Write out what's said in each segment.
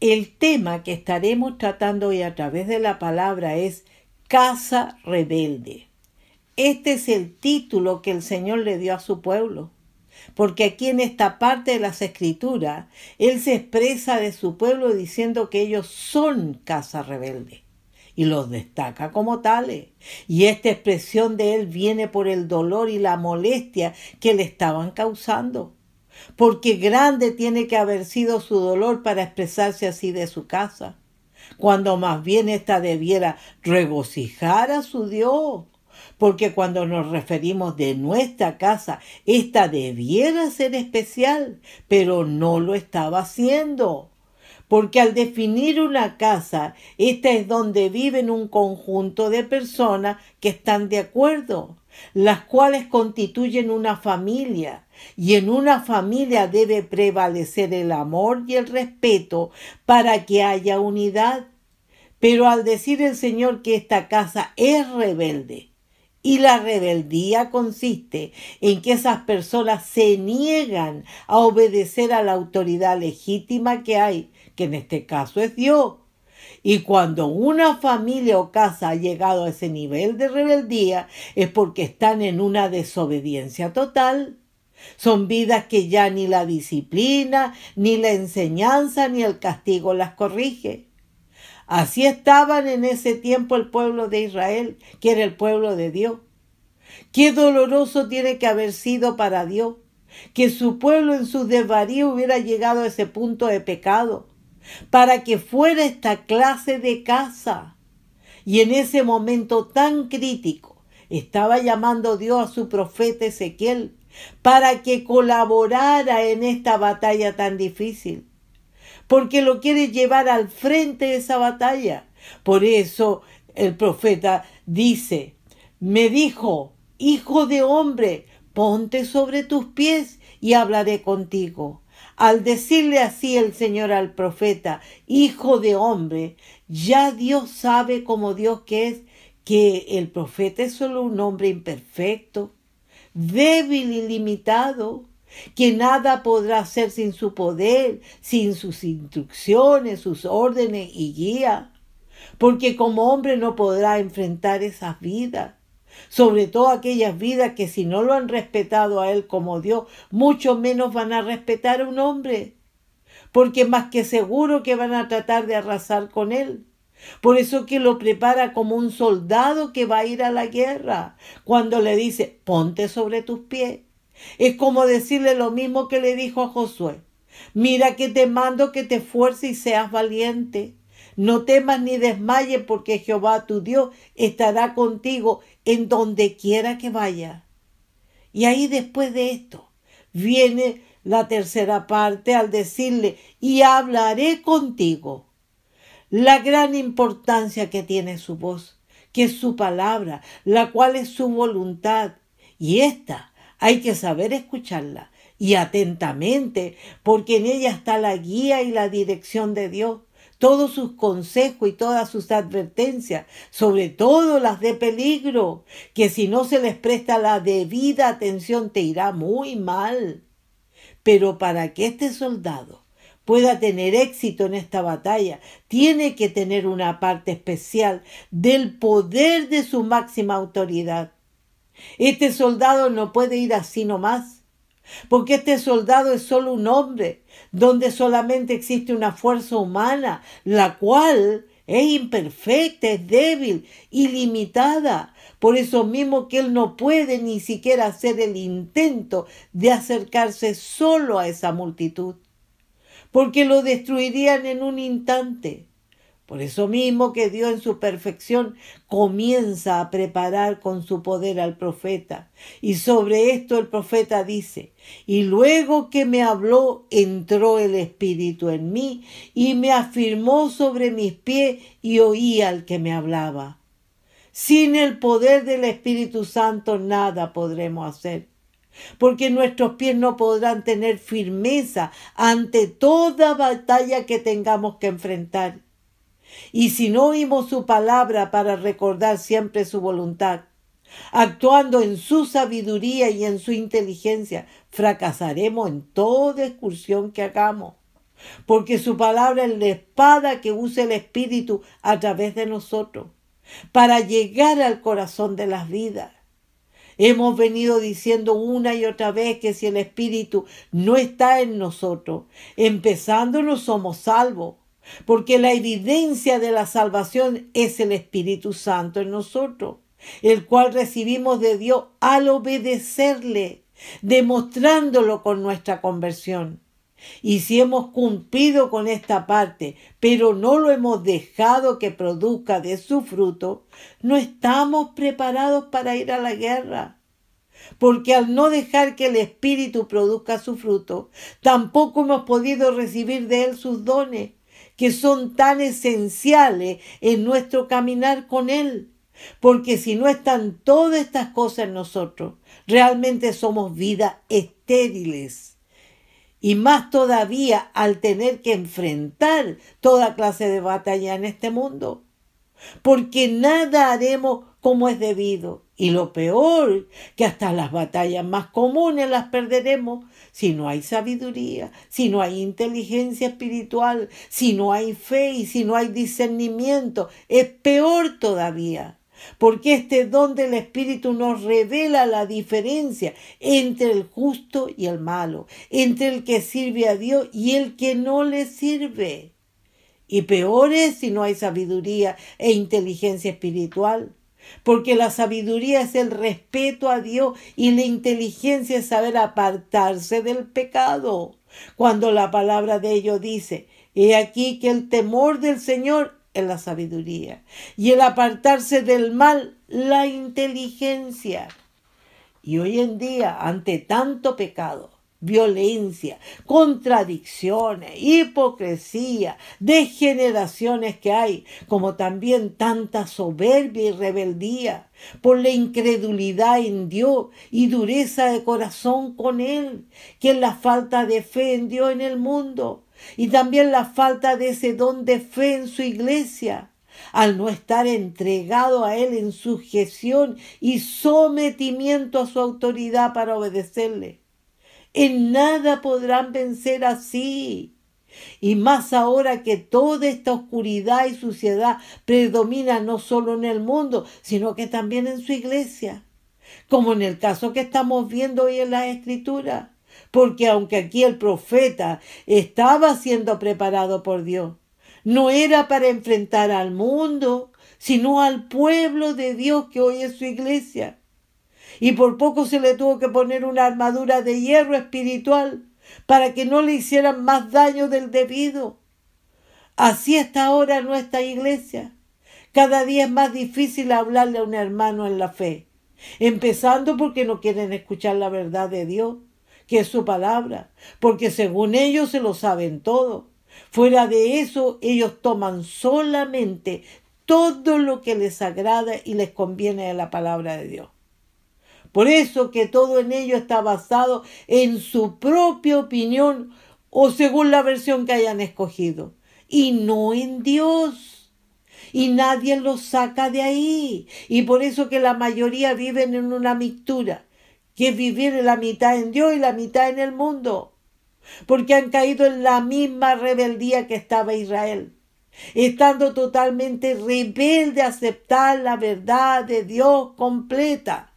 El tema que estaremos tratando hoy a través de la palabra es Casa Rebelde. Este es el título que el Señor le dio a su pueblo, porque aquí en esta parte de las escrituras, Él se expresa de su pueblo diciendo que ellos son casa rebelde y los destaca como tales. Y esta expresión de Él viene por el dolor y la molestia que le estaban causando porque grande tiene que haber sido su dolor para expresarse así de su casa, cuando más bien ésta debiera regocijar a su Dios, porque cuando nos referimos de nuestra casa, ésta debiera ser especial, pero no lo estaba haciendo. Porque al definir una casa, esta es donde viven un conjunto de personas que están de acuerdo, las cuales constituyen una familia, y en una familia debe prevalecer el amor y el respeto para que haya unidad. Pero al decir el Señor que esta casa es rebelde, y la rebeldía consiste en que esas personas se niegan a obedecer a la autoridad legítima que hay, que en este caso es Dios. Y cuando una familia o casa ha llegado a ese nivel de rebeldía es porque están en una desobediencia total. Son vidas que ya ni la disciplina, ni la enseñanza, ni el castigo las corrige. Así estaban en ese tiempo el pueblo de Israel, que era el pueblo de Dios. Qué doloroso tiene que haber sido para Dios que su pueblo en su desvarío hubiera llegado a ese punto de pecado, para que fuera esta clase de casa. Y en ese momento tan crítico estaba llamando Dios a su profeta Ezequiel para que colaborara en esta batalla tan difícil, porque lo quiere llevar al frente de esa batalla. Por eso el profeta dice, me dijo, hijo de hombre, ponte sobre tus pies y hablaré contigo. Al decirle así el Señor al profeta, hijo de hombre, ya Dios sabe como Dios que es, que el profeta es solo un hombre imperfecto, débil y limitado, que nada podrá hacer sin su poder, sin sus instrucciones, sus órdenes y guía, porque como hombre no podrá enfrentar esas vidas, sobre todo aquellas vidas que si no lo han respetado a él como Dios, mucho menos van a respetar a un hombre, porque más que seguro que van a tratar de arrasar con él. Por eso que lo prepara como un soldado que va a ir a la guerra. Cuando le dice, ponte sobre tus pies. Es como decirle lo mismo que le dijo a Josué. Mira que te mando que te esfuerces y seas valiente. No temas ni desmayes porque Jehová tu Dios estará contigo en donde quiera que vaya. Y ahí después de esto viene la tercera parte al decirle, y hablaré contigo la gran importancia que tiene su voz, que es su palabra, la cual es su voluntad. Y esta hay que saber escucharla y atentamente, porque en ella está la guía y la dirección de Dios. Todos sus consejos y todas sus advertencias, sobre todo las de peligro, que si no se les presta la debida atención te irá muy mal. Pero para que este soldado pueda tener éxito en esta batalla, tiene que tener una parte especial del poder de su máxima autoridad. Este soldado no puede ir así nomás, porque este soldado es solo un hombre, donde solamente existe una fuerza humana, la cual es imperfecta, es débil, ilimitada. Por eso mismo que él no puede ni siquiera hacer el intento de acercarse solo a esa multitud, porque lo destruirían en un instante. Por eso mismo que Dios en su perfección comienza a preparar con su poder al profeta. Y sobre esto el profeta dice, y luego que me habló, entró el Espíritu en mí y me afirmó sobre mis pies y oí al que me hablaba. Sin el poder del Espíritu Santo nada podremos hacer porque nuestros pies no podrán tener firmeza ante toda batalla que tengamos que enfrentar. Y si no oímos su palabra para recordar siempre su voluntad, actuando en su sabiduría y en su inteligencia, fracasaremos en toda excursión que hagamos. Porque su palabra es la espada que usa el Espíritu a través de nosotros para llegar al corazón de las vidas. Hemos venido diciendo una y otra vez que si el Espíritu no está en nosotros, empezando no somos salvos, porque la evidencia de la salvación es el Espíritu Santo en nosotros, el cual recibimos de Dios al obedecerle, demostrándolo con nuestra conversión. Y si hemos cumplido con esta parte, pero no lo hemos dejado que produzca de su fruto, no estamos preparados para ir a la guerra. Porque al no dejar que el Espíritu produzca su fruto, tampoco hemos podido recibir de Él sus dones que son tan esenciales en nuestro caminar con Él. Porque si no están todas estas cosas en nosotros, realmente somos vidas estériles. Y más todavía al tener que enfrentar toda clase de batalla en este mundo. Porque nada haremos como es debido. Y lo peor, que hasta las batallas más comunes las perderemos si no hay sabiduría, si no hay inteligencia espiritual, si no hay fe y si no hay discernimiento, es peor todavía. Porque este don del Espíritu nos revela la diferencia entre el justo y el malo, entre el que sirve a Dios y el que no le sirve. Y peor es si no hay sabiduría e inteligencia espiritual porque la sabiduría es el respeto a Dios y la inteligencia es saber apartarse del pecado. Cuando la palabra de ello dice, he aquí que el temor del Señor es la sabiduría y el apartarse del mal la inteligencia. Y hoy en día, ante tanto pecado, violencia, contradicciones, hipocresía, degeneraciones que hay, como también tanta soberbia y rebeldía, por la incredulidad en Dios y dureza de corazón con Él, que es la falta de fe en Dios en el mundo, y también la falta de ese don de fe en su iglesia al no estar entregado a Él en sujeción y sometimiento a su autoridad para obedecerle. En nada podrán vencer así. Y más ahora que toda esta oscuridad y suciedad predomina no solo en el mundo, sino que también en su iglesia. Como en el caso que estamos viendo hoy en la escritura. Porque aunque aquí el profeta estaba siendo preparado por Dios, no era para enfrentar al mundo, sino al pueblo de Dios que hoy es su iglesia y por poco se le tuvo que poner una armadura de hierro espiritual para que no le hicieran más daño del debido. Así está ahora nuestra iglesia. Cada día es más difícil hablarle a un hermano en la fe, empezando porque no quieren escuchar la verdad de Dios, que es su palabra, porque según ellos se lo saben todo. Fuera de eso, ellos toman solamente todo lo que les agrada y les conviene de la palabra de Dios. Por eso que todo en ello está basado en su propia opinión o según la versión que hayan escogido. y no en Dios. Y nadie los saca de ahí. Y por eso que la mayoría viven en una mixtura, que vivir la mitad en Dios y la mitad en el mundo. Porque han caído en la misma rebeldía que estaba Israel estando totalmente rebelde a aceptar la verdad de Dios completa,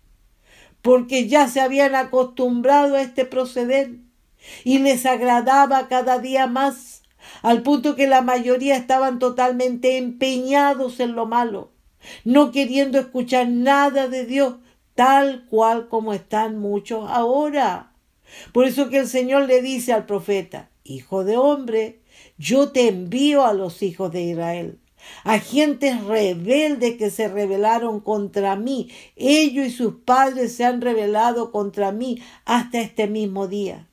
porque ya se habían acostumbrado a este proceder y les agradaba cada día más, al punto que la mayoría estaban totalmente empeñados en lo malo, no queriendo escuchar nada de Dios, tal cual como están muchos ahora. Por eso que el Señor le dice al profeta, Hijo de hombre, yo te envío a los hijos de Israel, a gentes rebeldes que se rebelaron contra mí. Ellos y sus padres se han rebelado contra mí hasta este mismo día.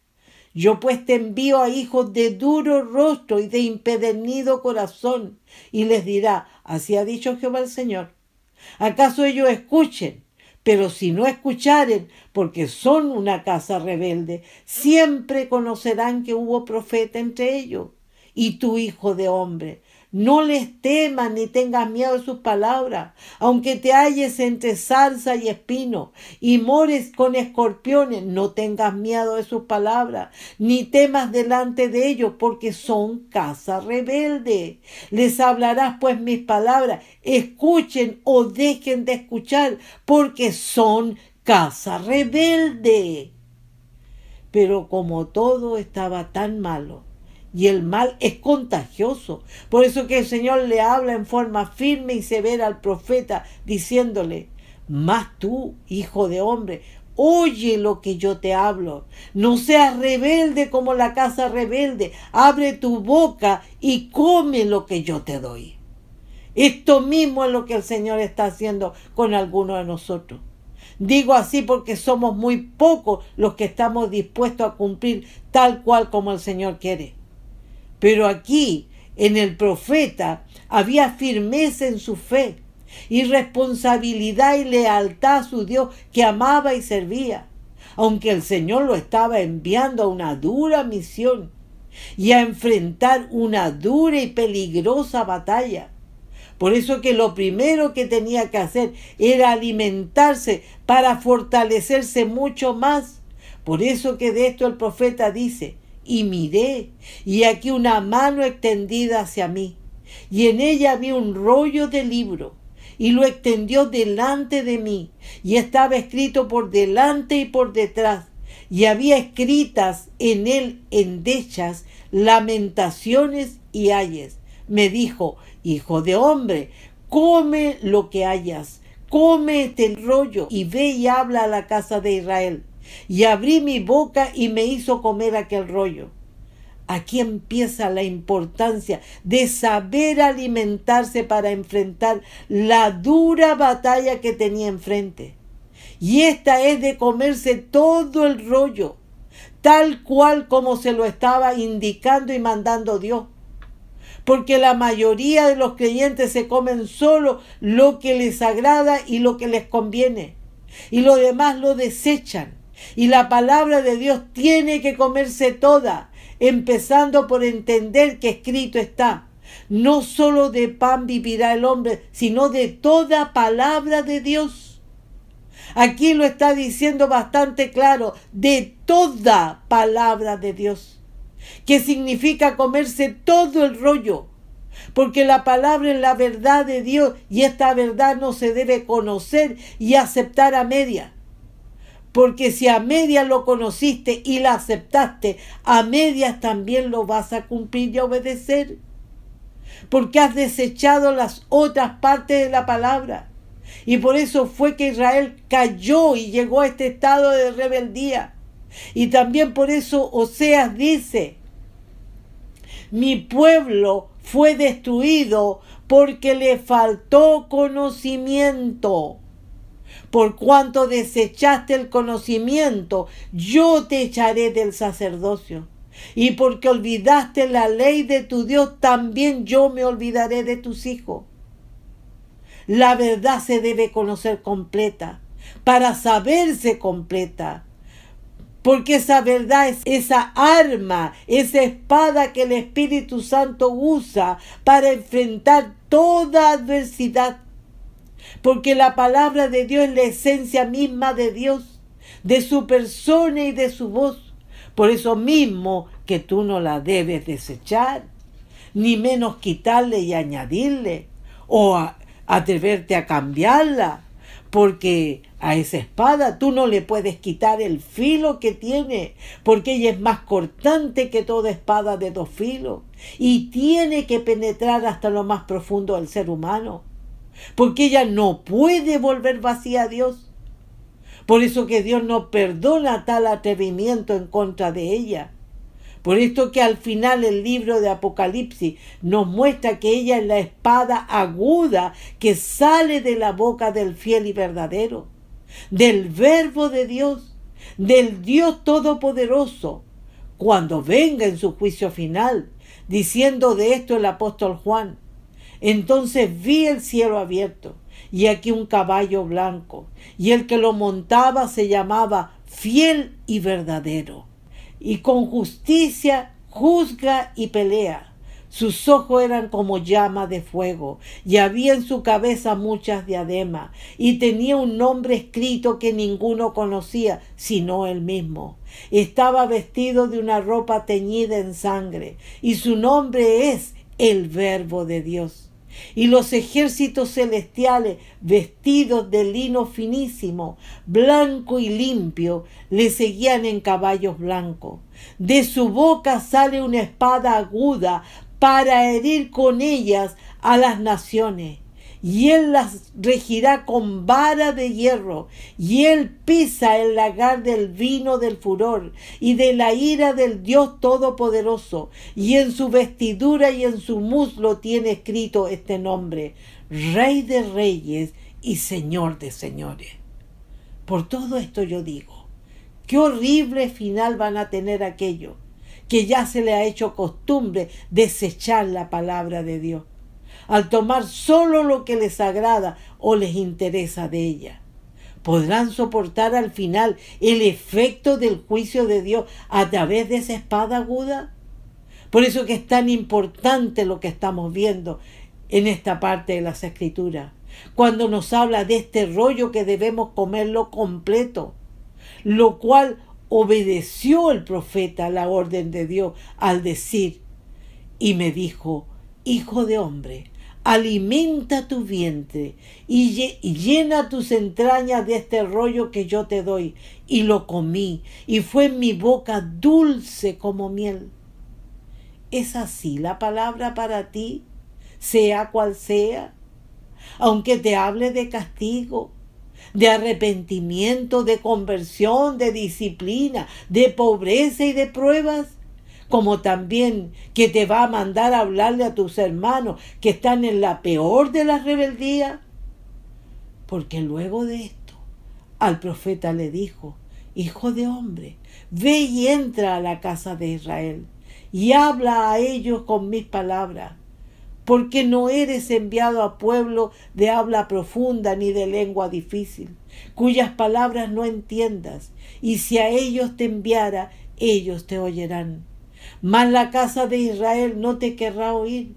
Yo pues te envío a hijos de duro rostro y de impedernido corazón, y les dirá, así ha dicho Jehová el Señor. ¿Acaso ellos escuchen? Pero si no escucharen, porque son una casa rebelde, siempre conocerán que hubo profeta entre ellos y tu hijo de hombre. No les temas ni tengas miedo de sus palabras, aunque te halles entre salsa y espino y mores con escorpiones, no tengas miedo de sus palabras, ni temas delante de ellos, porque son casa rebelde. Les hablarás pues mis palabras, escuchen o dejen de escuchar, porque son casa rebelde. Pero como todo estaba tan malo, y el mal es contagioso. Por eso que el Señor le habla en forma firme y severa al profeta, diciéndole, más tú, hijo de hombre, oye lo que yo te hablo. No seas rebelde como la casa rebelde. Abre tu boca y come lo que yo te doy. Esto mismo es lo que el Señor está haciendo con algunos de nosotros. Digo así porque somos muy pocos los que estamos dispuestos a cumplir tal cual como el Señor quiere. Pero aquí, en el profeta, había firmeza en su fe y responsabilidad y lealtad a su Dios que amaba y servía, aunque el Señor lo estaba enviando a una dura misión y a enfrentar una dura y peligrosa batalla. Por eso que lo primero que tenía que hacer era alimentarse para fortalecerse mucho más. Por eso que de esto el profeta dice, y miré, y aquí una mano extendida hacia mí, y en ella vi un rollo de libro, y lo extendió delante de mí, y estaba escrito por delante y por detrás, y había escritas en él endechas, lamentaciones y ayes. Me dijo, hijo de hombre, come lo que hayas, come este rollo, y ve y habla a la casa de Israel y abrí mi boca y me hizo comer aquel rollo. Aquí empieza la importancia de saber alimentarse para enfrentar la dura batalla que tenía enfrente. Y esta es de comerse todo el rollo, tal cual como se lo estaba indicando y mandando Dios. Porque la mayoría de los creyentes se comen solo lo que les agrada y lo que les conviene. Y lo demás lo desechan. Y la palabra de Dios tiene que comerse toda, empezando por entender que escrito está. No solo de pan vivirá el hombre, sino de toda palabra de Dios. Aquí lo está diciendo bastante claro, de toda palabra de Dios, que significa comerse todo el rollo, porque la palabra es la verdad de Dios y esta verdad no se debe conocer y aceptar a media. Porque si a medias lo conociste y la aceptaste, a medias también lo vas a cumplir y a obedecer. Porque has desechado las otras partes de la palabra. Y por eso fue que Israel cayó y llegó a este estado de rebeldía. Y también por eso Oseas dice, mi pueblo fue destruido porque le faltó conocimiento por cuanto desechaste el conocimiento, yo te echaré del sacerdocio. Y porque olvidaste la ley de tu Dios, también yo me olvidaré de tus hijos. La verdad se debe conocer completa, para saberse completa. porque esa verdad es esa arma, esa espada que el Espíritu Santo usa para enfrentar toda adversidad. Porque la palabra de Dios es la esencia misma de Dios, de su persona y de su voz. Por eso mismo que tú no la debes desechar, ni menos quitarle y añadirle, o atreverte a cambiarla, porque a esa espada tú no le puedes quitar el filo que tiene, porque ella es más cortante que toda espada de dos filos y tiene que penetrar hasta lo más profundo del ser humano, porque ella no puede volver vacía a Dios. Por eso que Dios no perdona tal atrevimiento en contra de ella. Por esto que al final el libro de Apocalipsis nos muestra que ella es la espada aguda que sale de la boca del fiel y verdadero, del verbo de Dios, del Dios todopoderoso, cuando venga en su juicio final, diciendo de esto el apóstol Juan. Entonces vi el cielo abierto y aquí un caballo blanco, y el que lo montaba se llamaba fiel y verdadero y con justicia juzga y pelea. Sus ojos eran como llama de fuego, y había en su cabeza muchas diademas, y tenía un nombre escrito que ninguno conocía, sino él mismo. Estaba vestido de una ropa teñida en sangre, y su nombre es el Verbo de Dios y los ejércitos celestiales, vestidos de lino finísimo, blanco y limpio, le seguían en caballos blancos. De su boca sale una espada aguda para herir con ellas a las naciones y él las regirá con vara de hierro, y él pisa el lagar del vino del furor y de la ira del Dios Todopoderoso, y en su vestidura y en su muslo tiene escrito este nombre, Rey de Reyes y Señor de Señores. Por todo esto yo digo, qué horrible final van a tener aquellos que ya se le ha hecho costumbre desechar la palabra de Dios al tomar solo lo que les agrada o les interesa de ella. ¿Podrán soportar al final el efecto del juicio de Dios a través de esa espada aguda? Por eso que es tan importante lo que estamos viendo en esta parte de las escrituras, cuando nos habla de este rollo que debemos comerlo completo, lo cual obedeció el profeta la orden de Dios al decir, y me dijo, Hijo de hombre, alimenta tu vientre y, llena tus entrañas de este rollo que yo te doy. Y lo comí, y fue en mi boca dulce como miel. ¿Es así la palabra para ti, sea cual sea? Aunque te hable de castigo, de arrepentimiento, de conversión, de disciplina, de pobreza y de pruebas, como también que te va a mandar a hablarle a tus hermanos que están en la peor de las rebeldías. Porque luego de esto, al profeta le dijo, Hijo de hombre, ve y entra a la casa de Israel y habla a ellos con mis palabras, porque no eres enviado a pueblo de habla profunda ni de lengua difícil, cuyas palabras no entiendas, y si a ellos te enviara, ellos te oirán mas la casa de Israel no te querrá oír,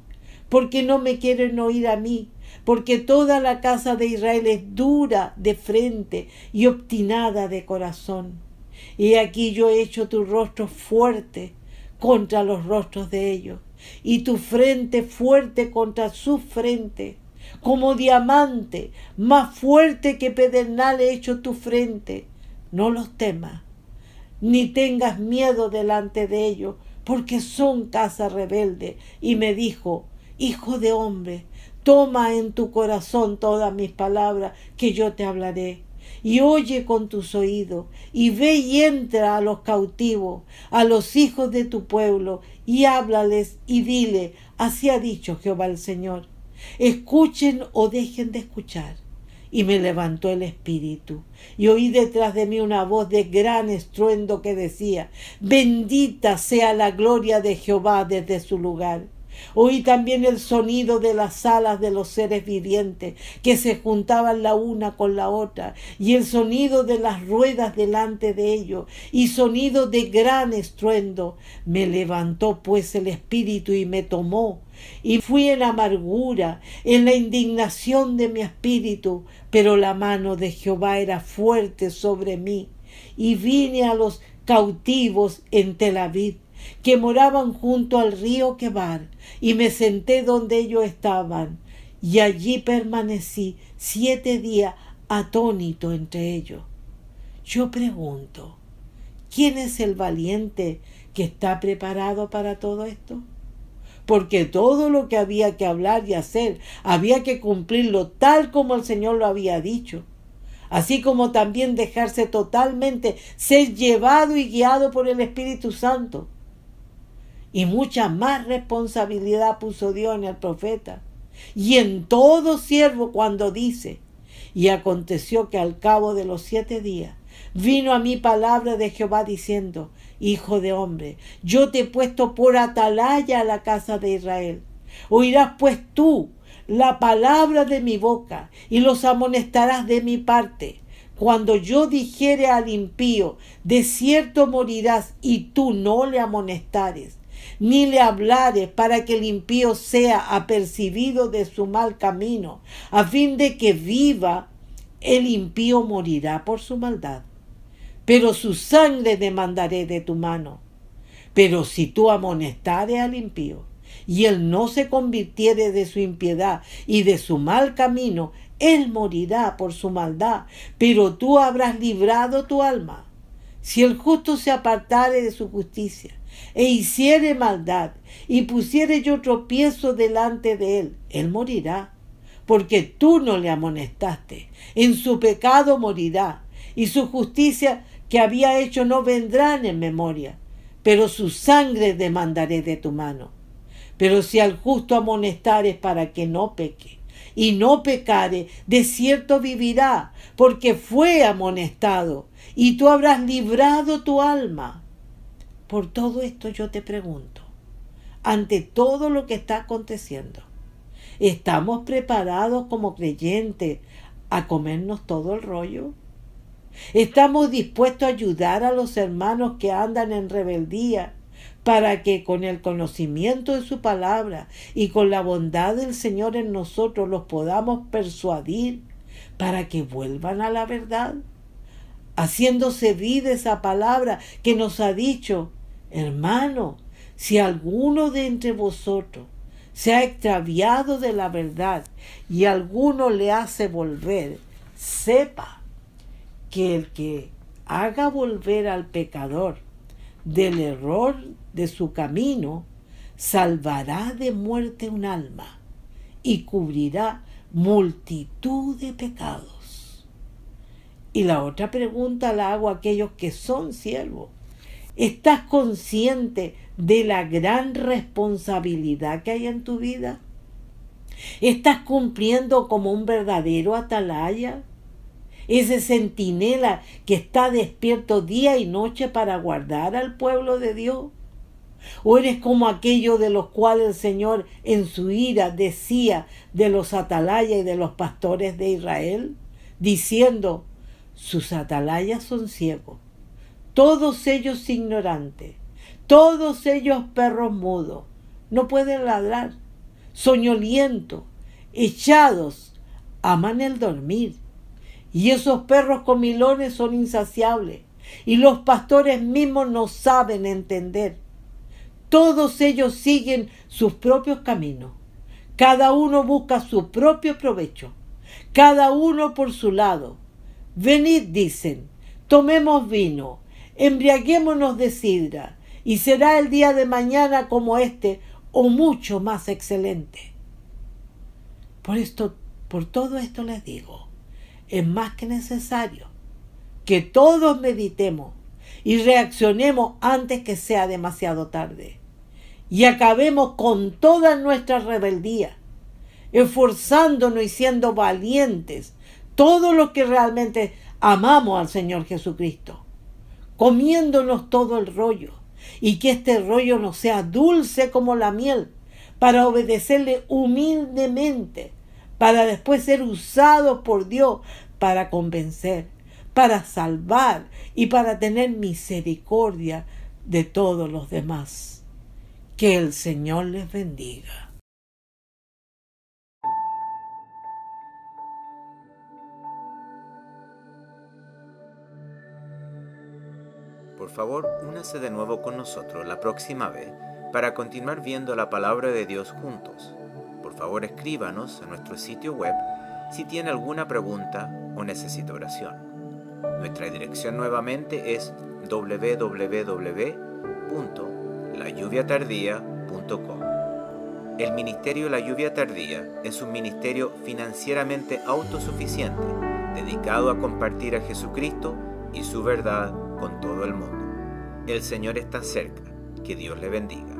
porque no me quieren oír a mí, porque toda la casa de Israel es dura de frente y obstinada de corazón. Y aquí yo he hecho tu rostro fuerte contra los rostros de ellos, y tu frente fuerte contra su frente, como diamante, más fuerte que pedernal he hecho tu frente. No los temas, ni tengas miedo delante de ellos, porque son casa rebelde. Y me dijo, Hijo de hombre, toma en tu corazón todas mis palabras que yo te hablaré. Y oye con tus oídos, y ve y entra a los cautivos, a los hijos de tu pueblo, y háblales y dile, así ha dicho Jehová el Señor. Escuchen o dejen de escuchar y me levantó el espíritu. Y oí detrás de mí una voz de gran estruendo que decía, bendita sea la gloria de Jehová desde su lugar, Oí también el sonido de las alas de los seres vivientes que se juntaban la una con la otra, y el sonido de las ruedas delante de ellos, y sonido de gran estruendo. Me levantó pues el espíritu y me tomó, y fui en amargura, en la indignación de mi espíritu, pero la mano de Jehová era fuerte sobre mí, y vine a los cautivos en Tel Aviv que moraban junto al río Quebar, y me senté donde ellos estaban, y allí permanecí siete días atónito entre ellos. Yo pregunto, ¿quién es el valiente que está preparado para todo esto? Porque todo lo que había que hablar y hacer había que cumplirlo tal como el Señor lo había dicho así como también dejarse totalmente ser llevado y guiado por el Espíritu Santo y mucha más responsabilidad puso Dios en el profeta y en todo siervo cuando dice, y aconteció que al cabo de los siete días vino a mí palabra de Jehová diciendo, Hijo de hombre, yo te he puesto por atalaya a la casa de Israel. Oirás pues tú la palabra de mi boca y los amonestarás de mi parte. Cuando yo dijere al impío, de cierto morirás y tú no le amonestares, ni le hablare para que el impío sea apercibido de su mal camino, a fin de que viva, el impío morirá por su maldad. Pero su sangre demandaré de tu mano. Pero si tú amonestare al impío, y él no se convirtiere de su impiedad y de su mal camino, él morirá por su maldad, pero tú habrás librado tu alma. Si el justo se apartare de su justicia e hiciere maldad y pusiere yo tropiezo delante de él, él morirá, porque tú no le amonestaste. En su pecado morirá, y su justicia que había hecho no vendrán en memoria, pero su sangre demandaré de tu mano. Pero si al justo amonestares para que no peque, y no pecare, de cierto vivirá, porque fue amonestado, y tú habrás librado tu alma. Por todo esto yo te pregunto, ante todo lo que está aconteciendo, ¿estamos preparados como creyentes a comernos todo el rollo? ¿Estamos dispuestos a ayudar a los hermanos que andan en rebeldía para que con el conocimiento de su palabra y con la bondad del Señor en nosotros los podamos persuadir para que vuelvan a la verdad? Haciéndose vida esa palabra que nos ha dicho Hermano, si alguno de entre vosotros se ha extraviado de la verdad y alguno le hace volver, sepa que el que haga volver al pecador del error de su camino, salvará de muerte un alma y cubrirá multitud de pecados. Y la otra pregunta la hago a aquellos que son siervos ¿Estás consciente de la gran responsabilidad que hay en tu vida? ¿Estás cumpliendo como un verdadero atalaya? Ese centinela que está despierto día y noche para guardar al pueblo de Dios. ¿O eres como aquello de los cuales el Señor en su ira decía de los atalayas y de los pastores de Israel? Diciendo, sus atalayas son ciegos todos ellos ignorantes, todos ellos perros mudos, no pueden ladrar, soñolientos, echados, aman el dormir. Y esos perros comilones son insaciables, y los pastores mismos no saben entender. Todos ellos siguen sus propios caminos. Cada uno busca su propio provecho, cada uno por su lado. Venid, dicen, tomemos vino, embriaguémonos de sidra, y será el día de mañana como este, o mucho más excelente. Por esto, por todo esto les digo, es más que necesario que todos meditemos y reaccionemos antes que sea demasiado tarde. Y acabemos con toda nuestra rebeldía, esforzándonos y siendo valientes, todo lo que realmente amamos al Señor Jesucristo comiéndonos todo el rollo, y que este rollo no sea dulce como la miel, para obedecerle humildemente, para después ser usados por Dios para convencer, para salvar y para tener misericordia de todos los demás. Que el Señor les bendiga. Por favor, únase de nuevo con nosotros la próxima vez para continuar viendo la palabra de Dios juntos. Por favor, escríbanos a nuestro sitio web si tiene alguna pregunta o necesita oración. Nuestra dirección nuevamente es www.layuviatardía.com. El Ministerio La Lluvia Tardía es un ministerio financieramente autosuficiente, dedicado a compartir a Jesucristo y su verdad con todo el mundo. El Señor está cerca. Que Dios le bendiga.